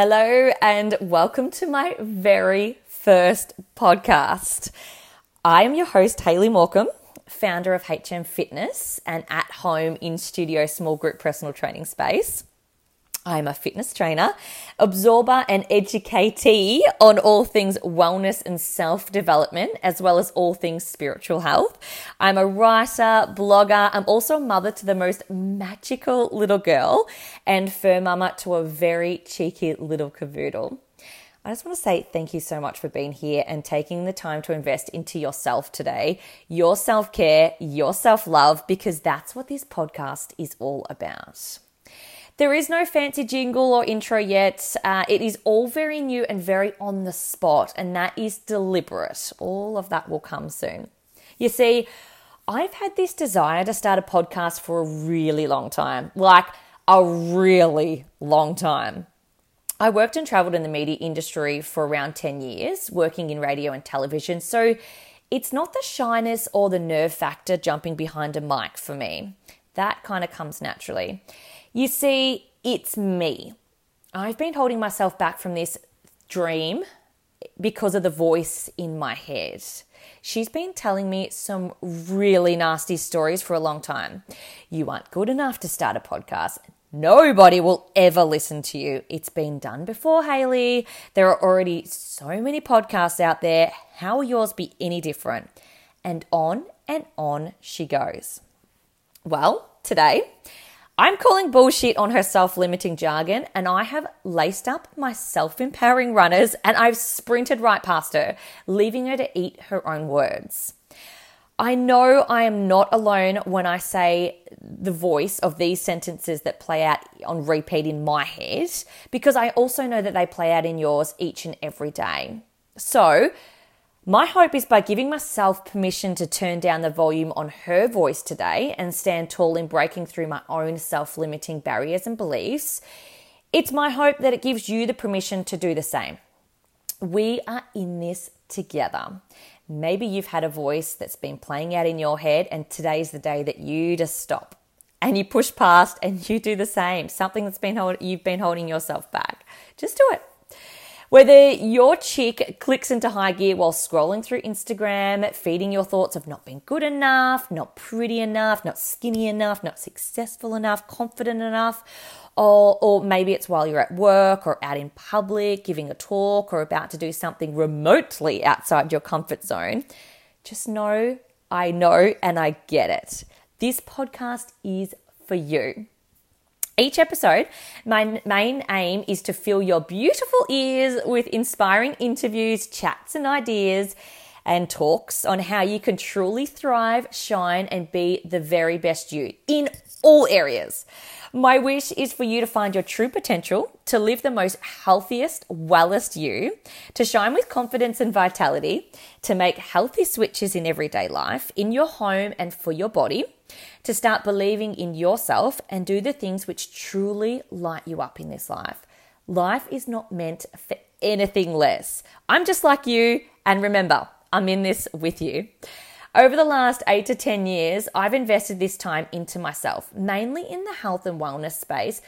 Hello, and welcome to my very first podcast. I am your host, Hayley Morcom, founder of HM Fitness and at home in studio small group personal training space. I'm a fitness trainer, absorber, and educatee on all things wellness and self development, as well as all things spiritual health. I'm a writer, blogger. I'm also a mother to the most magical little girl and fur mama to a very cheeky little cavoodle. I just want to say thank you so much for being here and taking the time to invest into yourself today, your self care, your self love, because that's what this podcast is all about. There is no fancy jingle or intro yet. Uh, it is all very new and very on the spot, and that is deliberate. All of that will come soon. You see, I've had this desire to start a podcast for a really long time like a really long time. I worked and traveled in the media industry for around 10 years, working in radio and television. So it's not the shyness or the nerve factor jumping behind a mic for me. That kind of comes naturally. You see, it's me. I've been holding myself back from this dream because of the voice in my head. She's been telling me some really nasty stories for a long time. You aren't good enough to start a podcast. Nobody will ever listen to you. It's been done before, Hayley. There are already so many podcasts out there. How will yours be any different? And on and on she goes. Well, today, I'm calling bullshit on her self limiting jargon, and I have laced up my self empowering runners and I've sprinted right past her, leaving her to eat her own words. I know I am not alone when I say the voice of these sentences that play out on repeat in my head, because I also know that they play out in yours each and every day. So, my hope is by giving myself permission to turn down the volume on her voice today and stand tall in breaking through my own self limiting barriers and beliefs. It's my hope that it gives you the permission to do the same. We are in this together. Maybe you've had a voice that's been playing out in your head, and today's the day that you just stop and you push past and you do the same. Something that's been hold- you've been holding yourself back. Just do it. Whether your chick clicks into high gear while scrolling through Instagram, feeding your thoughts of not being good enough, not pretty enough, not skinny enough, not successful enough, confident enough, or, or maybe it's while you're at work or out in public, giving a talk or about to do something remotely outside your comfort zone, just know I know and I get it. This podcast is for you. Each episode, my main aim is to fill your beautiful ears with inspiring interviews, chats, and ideas and talks on how you can truly thrive, shine, and be the very best you in all areas. My wish is for you to find your true potential, to live the most healthiest, wellest you, to shine with confidence and vitality, to make healthy switches in everyday life, in your home and for your body to start believing in yourself and do the things which truly light you up in this life. Life is not meant for anything less. I'm just like you, and remember, I'm in this with you. Over the last eight to 10 years, I've invested this time into myself, mainly in the health and wellness space.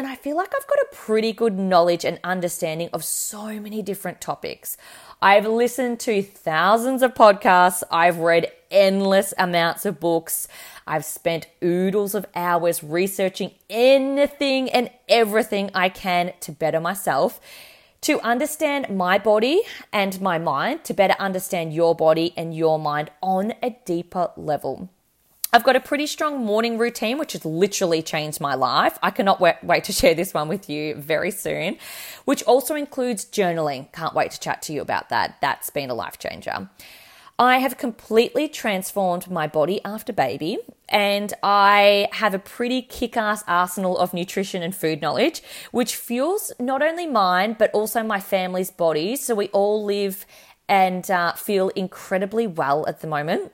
And I feel like I've got a pretty good knowledge and understanding of so many different topics. I've listened to thousands of podcasts. I've read endless amounts of books. I've spent oodles of hours researching anything and everything I can to better myself to understand my body and my mind, to better understand your body and your mind on a deeper level. I've got a pretty strong morning routine, which has literally changed my life. I cannot wait to share this one with you very soon, which also includes journaling. Can't wait to chat to you about that. That's been a life changer. I have completely transformed my body after baby, and I have a pretty kick ass arsenal of nutrition and food knowledge, which fuels not only mine, but also my family's bodies. So we all live and uh, feel incredibly well at the moment.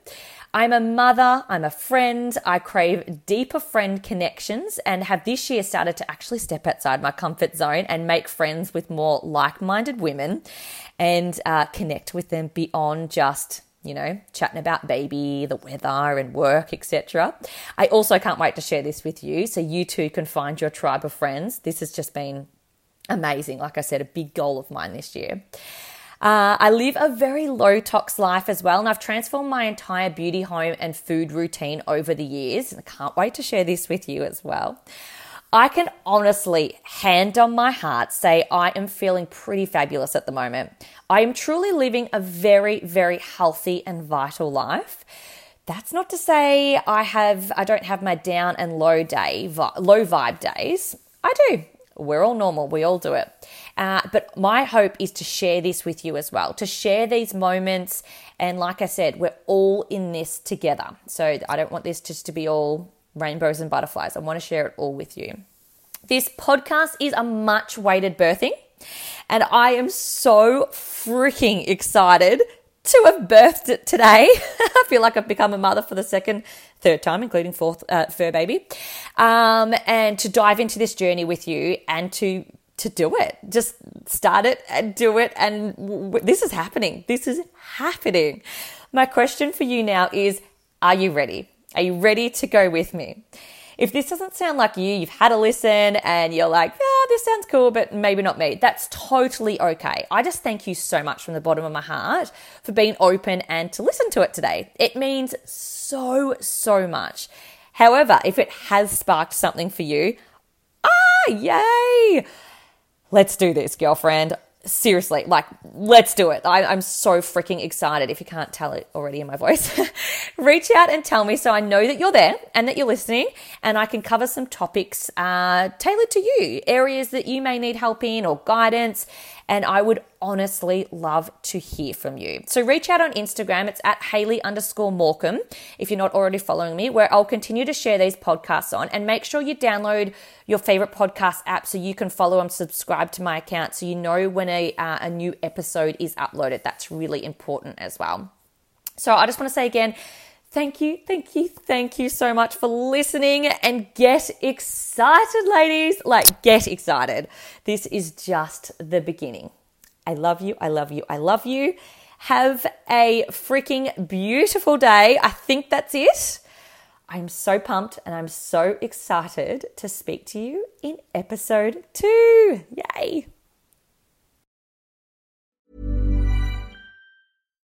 I'm a mother, I'm a friend, I crave deeper friend connections, and have this year started to actually step outside my comfort zone and make friends with more like minded women and uh, connect with them beyond just you know, chatting about baby, the weather, and work, etc. I also can't wait to share this with you so you too can find your tribe of friends. This has just been amazing. Like I said, a big goal of mine this year. Uh, I live a very low tox life as well, and I've transformed my entire beauty home and food routine over the years. And I can't wait to share this with you as well. I can honestly, hand on my heart, say I am feeling pretty fabulous at the moment. I am truly living a very, very healthy and vital life. That's not to say I have I don't have my down and low day, low vibe days. I do. We're all normal. We all do it. Uh, but my hope is to share this with you as well, to share these moments. And like I said, we're all in this together. So I don't want this just to be all rainbows and butterflies. I want to share it all with you. This podcast is a much weighted birthing, and I am so freaking excited to have birthed it today. I feel like I've become a mother for the second, third time, including fourth uh, fur baby, um, and to dive into this journey with you and to to do it. Just start it and do it, and w- this is happening. This is happening. My question for you now is: Are you ready? Are you ready to go with me? If this doesn't sound like you, you've had a listen and you're like, yeah, this sounds cool, but maybe not me. That's totally okay. I just thank you so much from the bottom of my heart for being open and to listen to it today. It means so, so much. However, if it has sparked something for you, ah, yay! Let's do this, girlfriend seriously, like, let's do it. I, am so freaking excited. If you can't tell it already in my voice, reach out and tell me so I know that you're there and that you're listening, and I can cover some topics uh, tailored to you, areas that you may need help in or guidance. And I would honestly love to hear from you. So reach out on Instagram. It's at Hayley underscore Morcom if you're not already following me, where I'll continue to share these podcasts on. And make sure you download your favorite podcast app so you can follow and subscribe to my account so you know when a, uh, a new episode is uploaded. That's really important as well. So I just want to say again, Thank you, thank you, thank you so much for listening and get excited, ladies. Like, get excited. This is just the beginning. I love you, I love you, I love you. Have a freaking beautiful day. I think that's it. I'm so pumped and I'm so excited to speak to you in episode two. Yay!